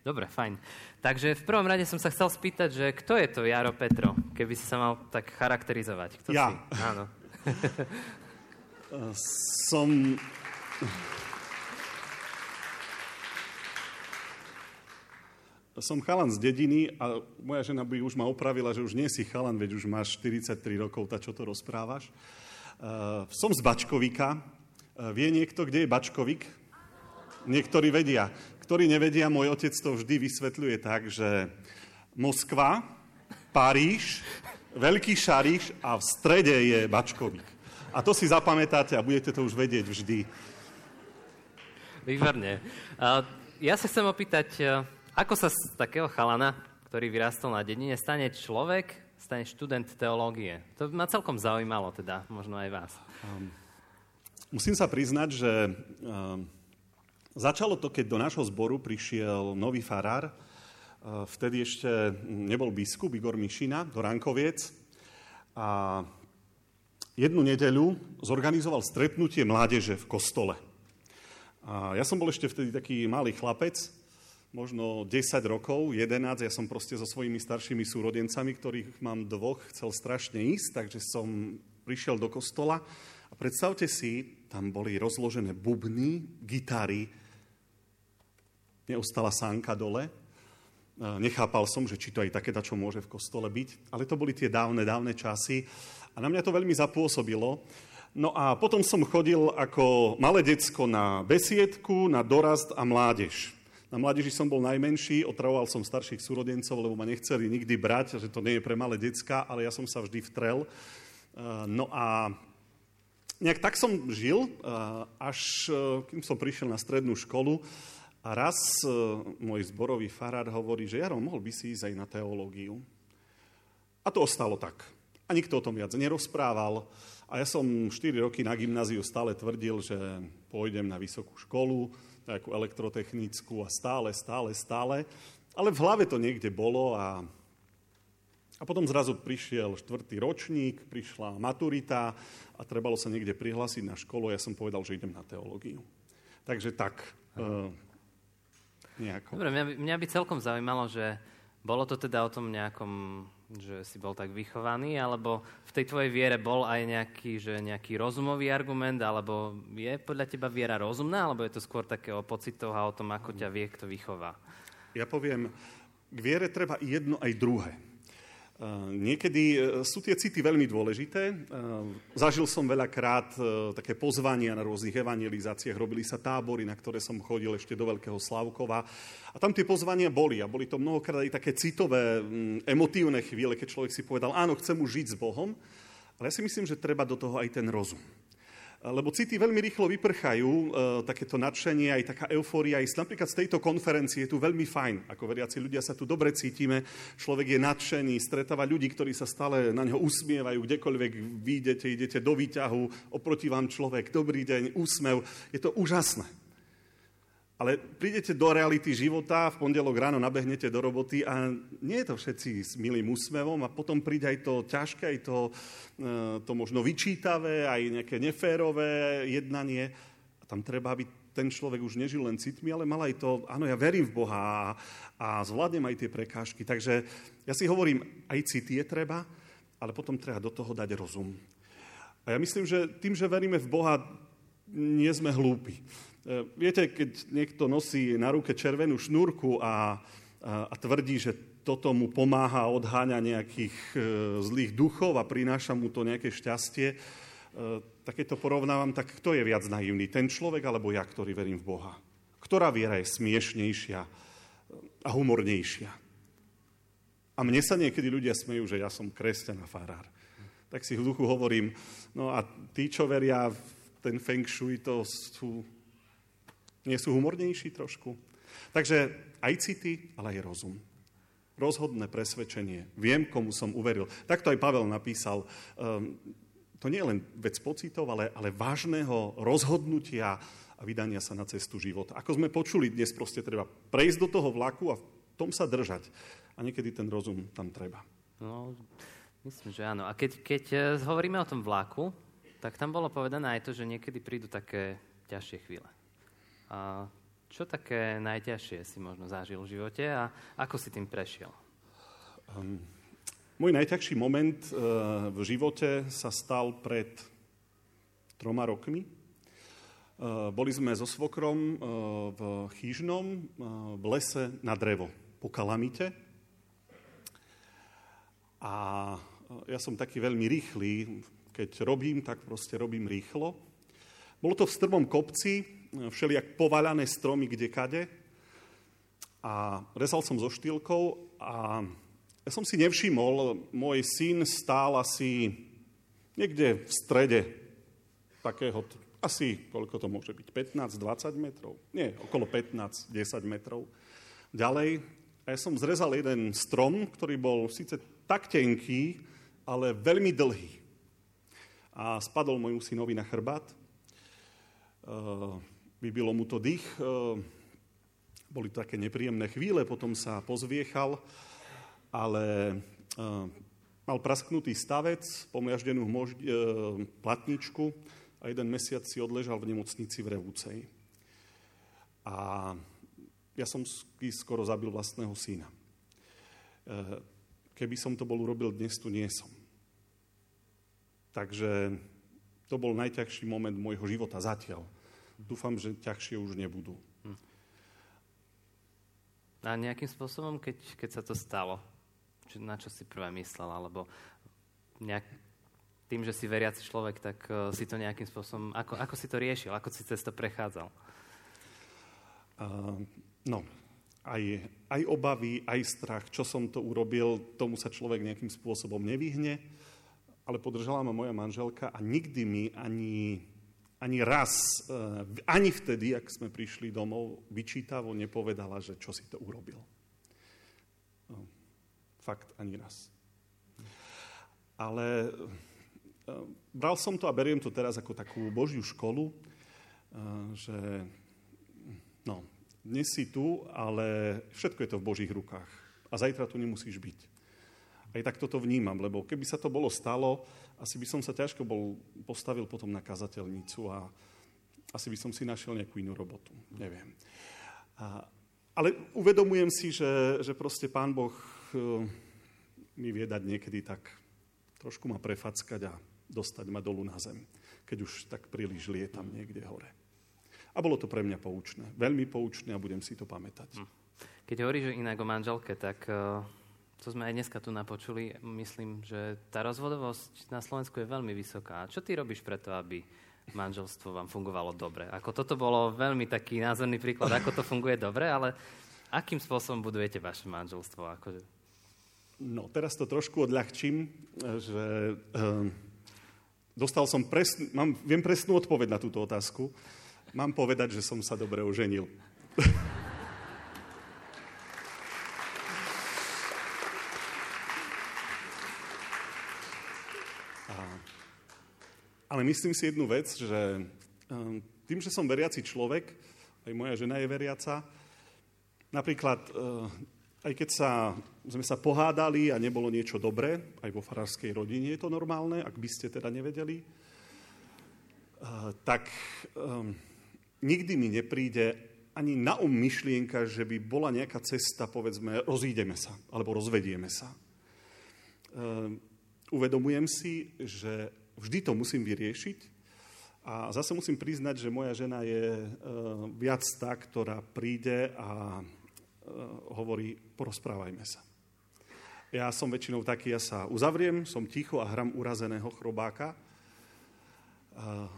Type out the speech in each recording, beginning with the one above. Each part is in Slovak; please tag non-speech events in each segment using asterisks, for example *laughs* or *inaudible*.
Dobre, fajn. Takže v prvom rade som sa chcel spýtať, že kto je to Jaro Petro, keby si sa mal tak charakterizovať? Kto ja. Si? Áno. *laughs* som... Som chalan z dediny a moja žena by už ma opravila, že už nie si chalan, veď už máš 43 rokov, tá čo to rozprávaš. Uh, som z Bačkovika. Uh, vie niekto, kde je Bačkovik? Niektorí vedia. Ktorí nevedia, môj otec to vždy vysvetľuje tak, že Moskva, Paríž, Veľký Šariš a v strede je Bačkovik. A to si zapamätáte a budete to už vedieť vždy. Výborne. Ja sa chcem opýtať, ako sa z takého chalana, ktorý vyrastol na dedine, stane človek, stane študent teológie? To ma celkom zaujímalo, teda, možno aj vás. Um, musím sa priznať, že um, začalo to, keď do nášho zboru prišiel nový farár. Uh, vtedy ešte nebol biskup Igor Mišina do Rankoviec. A jednu nedeľu zorganizoval stretnutie mládeže v kostole. A ja som bol ešte vtedy taký malý chlapec, možno 10 rokov, 11, ja som proste so svojimi staršími súrodencami, ktorých mám dvoch, chcel strašne ísť, takže som prišiel do kostola a predstavte si, tam boli rozložené bubny, gitary, neostala sánka dole. Nechápal som, že či to aj také, čo môže v kostole byť, ale to boli tie dávne, dávne časy a na mňa to veľmi zapôsobilo. No a potom som chodil ako malé decko na besiedku, na dorast a mládež. Na mládeži som bol najmenší, otravoval som starších súrodencov, lebo ma nechceli nikdy brať, že to nie je pre malé decka, ale ja som sa vždy vtrel. No a nejak tak som žil, uh, až uh, kým som prišiel na strednú školu a raz môj zborový farár hovorí, že Jaro, mohol by si ísť aj na teológiu. A to ostalo tak. A nikto o tom viac nerozprával. A ja som 4 roky na gymnáziu stále tvrdil, že pôjdem na vysokú školu, nejakú elektrotechnickú a stále, stále, stále. Ale v hlave to niekde bolo a, a potom zrazu prišiel štvrtý ročník, prišla maturita a trebalo sa niekde prihlásiť na školu ja som povedal, že idem na teológiu. Takže tak, uh, nejako. Dobre, mňa by, mňa by celkom zaujímalo, že bolo to teda o tom nejakom že si bol tak vychovaný, alebo v tej tvojej viere bol aj nejaký, že nejaký rozumový argument, alebo je podľa teba viera rozumná, alebo je to skôr také o pocitoch a o tom, ako ťa vie kto vychová? Ja poviem, k viere treba jedno aj druhé. Niekedy e, sú tie city veľmi dôležité. E, zažil som veľakrát e, také pozvania na rôznych evangelizáciách. Robili sa tábory, na ktoré som chodil ešte do Veľkého Slavkova. A tam tie pozvania boli. A boli to mnohokrát aj také citové, mm, emotívne chvíle, keď človek si povedal, áno, chcem už žiť s Bohom. Ale ja si myslím, že treba do toho aj ten rozum lebo city veľmi rýchlo vyprchajú, e, takéto nadšenie, aj taká eufória. Aj napríklad z tejto konferencie je tu veľmi fajn. Ako veriaci ľudia sa tu dobre cítime, človek je nadšený, stretáva ľudí, ktorí sa stále na neho usmievajú, kdekoľvek vyjdete, idete do výťahu, oproti vám človek, dobrý deň, úsmev. Je to úžasné. Ale prídete do reality života, v pondelok ráno nabehnete do roboty a nie je to všetci s milým úsmevom a potom príde aj to ťažké, aj to, e, to možno vyčítavé, aj nejaké neférové jednanie. A tam treba, aby ten človek už nežil len citmi, ale mal aj to, áno, ja verím v Boha a, a zvládnem aj tie prekážky. Takže ja si hovorím, aj city je treba, ale potom treba do toho dať rozum. A ja myslím, že tým, že veríme v Boha, nie sme hlúpi. E, viete, keď niekto nosí na ruke červenú šnúrku a, a, a tvrdí, že toto mu pomáha odháňa nejakých e, zlých duchov a prináša mu to nejaké šťastie, e, tak keď to porovnávam, tak kto je viac naivný? Ten človek alebo ja, ktorý verím v Boha? Ktorá viera je smiešnejšia a humornejšia? A mne sa niekedy ľudia smejú, že ja som kresťan a farár. Tak si v duchu hovorím, no a tí, čo veria ten feng shui, to sú nie sú humornejší trošku? Takže aj city, ale aj rozum. Rozhodné presvedčenie. Viem, komu som uveril. Takto aj Pavel napísal. Um, to nie je len vec pocitov, ale, ale vážneho rozhodnutia a vydania sa na cestu života. Ako sme počuli, dnes proste treba prejsť do toho vlaku a v tom sa držať. A niekedy ten rozum tam treba. No, myslím, že áno. A keď, keď eh, hovoríme o tom vlaku, tak tam bolo povedané aj to, že niekedy prídu také ťažšie chvíle. A čo také najťažšie si možno zažil v živote a ako si tým prešiel? Um, môj najťažší moment uh, v živote sa stal pred troma rokmi. Uh, boli sme so svokrom uh, v Chýžnom, v lese na drevo, po kalamite. A ja som taký veľmi rýchly, keď robím, tak proste robím rýchlo. Bolo to v strmom kopci, všelijak povaľané stromy kde kade. A rezal som so štýlkou a ja som si nevšimol, môj syn stál asi niekde v strede takého, asi, koľko to môže byť, 15-20 metrov? Nie, okolo 15-10 metrov. Ďalej, a ja som zrezal jeden strom, ktorý bol síce tak tenký, ale veľmi dlhý. A spadol môjmu synovi na chrbát. Vybilo mu to dých. Boli to také nepríjemné chvíle, potom sa pozviechal ale uh, mal prasknutý stavec, uh, platničku a jeden mesiac si odležal v nemocnici v Revúcej. A ja som skoro zabil vlastného syna. Keby som to bol urobil dnes, tu nie som. Takže to bol najťažší moment môjho života zatiaľ. Dúfam, že ťažšie už nebudú. Hm. A nejakým spôsobom, keď, keď sa to stalo, na čo si prvé myslel, alebo nejak, tým, že si veriaci človek, tak uh, si to nejakým spôsobom, ako, ako si to riešil, ako si cez to prechádzal? Uh, no, aj, aj obavy, aj strach, čo som to urobil, tomu sa človek nejakým spôsobom nevyhne, ale podržala ma moja manželka a nikdy mi ani, ani raz, uh, ani vtedy, ak sme prišli domov, vyčítavo nepovedala, že čo si to urobil. Fakt ani raz. Ale e, bral som to a beriem to teraz ako takú božiu školu, e, že no, dnes si tu, ale všetko je to v Božích rukách. A zajtra tu nemusíš byť. Aj tak toto vnímam, lebo keby sa to bolo stalo, asi by som sa ťažko bol, postavil potom na kazateľnicu a asi by som si našiel nejakú inú robotu. Neviem. A, ale uvedomujem si, že, že proste Pán Boh Eh, mi vie dať niekedy tak trošku ma prefackať a dostať ma dolu na zem, keď už tak príliš lietam niekde hore. A bolo to pre mňa poučné. Veľmi poučné a budem si to pamätať. Hm. Keď hovoríš inak o manželke, tak uh, to sme aj dneska tu napočuli. Myslím, že tá rozvodovosť na Slovensku je veľmi vysoká. Čo ty robíš preto, aby manželstvo vám fungovalo dobre? Ako toto bolo veľmi taký názorný príklad, ako to funguje dobre, ale akým spôsobom budujete vaše manželstvo? Akože No, teraz to trošku odľahčím, že um, dostal som presn, mám, viem presnú odpoveď na túto otázku. Mám povedať, že som sa dobre oženil. *laughs* Ale myslím si jednu vec, že um, tým, že som veriaci človek, aj moja žena je veriaca, napríklad uh, aj keď sa, sme sa pohádali a nebolo niečo dobré, aj vo farárskej rodine je to normálne, ak by ste teda nevedeli, uh, tak um, nikdy mi nepríde ani na um myšlienka, že by bola nejaká cesta, povedzme, rozídeme sa, alebo rozvedieme sa. Uh, uvedomujem si, že vždy to musím vyriešiť a zase musím priznať, že moja žena je uh, viac tá, ktorá príde a Eh, hovorí, porozprávajme sa. Ja som väčšinou taký, ja sa uzavriem, som ticho a hram urazeného chrobáka, eh,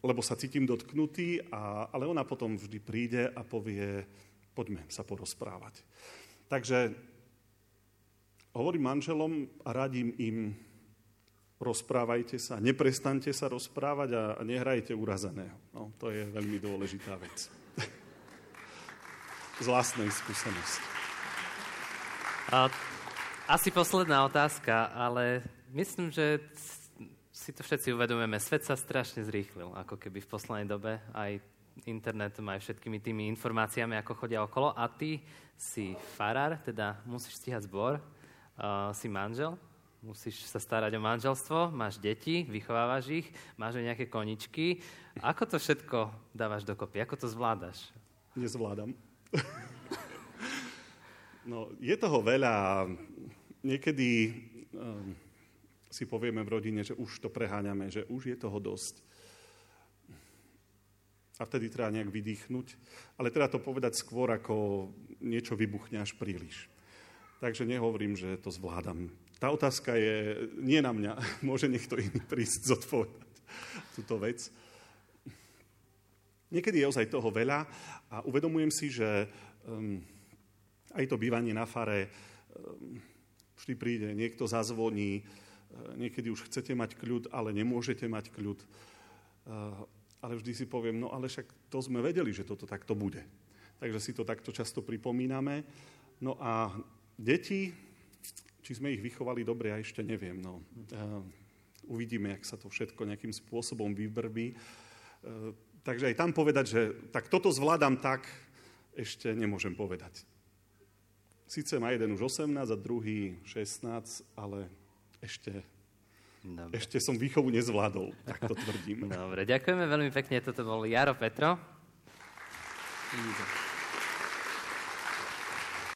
lebo sa cítim dotknutý, a, ale ona potom vždy príde a povie, poďme sa porozprávať. Takže hovorím manželom a radím im, rozprávajte sa, neprestante sa rozprávať a nehrajte urazeného. No, to je veľmi dôležitá vec *laughs* z vlastnej skúsenosti. A, asi posledná otázka, ale myslím, že si to všetci uvedomujeme. Svet sa strašne zrýchlil, ako keby v poslednej dobe aj internetom, aj všetkými tými informáciami, ako chodia okolo. A ty si farár, teda musíš stíhať zbor, uh, si manžel, musíš sa starať o manželstvo, máš deti, vychovávaš ich, máš aj nejaké koničky. Ako to všetko dávaš dokopy? Ako to zvládaš? nezvládam. *laughs* no, je toho veľa. Niekedy um, si povieme v rodine, že už to preháňame, že už je toho dosť. A vtedy treba nejak vydýchnuť. Ale treba to povedať skôr, ako niečo vybuchne až príliš. Takže nehovorím, že to zvládam. Tá otázka je nie na mňa. *laughs* Môže niekto iný prísť zodpovedať túto vec. Niekedy je ozaj toho veľa a uvedomujem si, že um, aj to bývanie na fare um, vždy príde, niekto zazvoní, uh, niekedy už chcete mať kľud, ale nemôžete mať kľud. Uh, ale vždy si poviem, no ale však to sme vedeli, že toto takto bude. Takže si to takto často pripomíname. No a deti, či sme ich vychovali dobre, ja ešte neviem. No. Uh, uvidíme, jak sa to všetko nejakým spôsobom vybrbí. Takže aj tam povedať, že tak toto zvládam tak, ešte nemôžem povedať. Sice má jeden už 18 a druhý 16, ale ešte, Dobre. ešte som výchovu nezvládol, tak to *laughs* tvrdím. Dobre, ďakujeme veľmi pekne. Toto bol Jaro Petro. Ďakujem.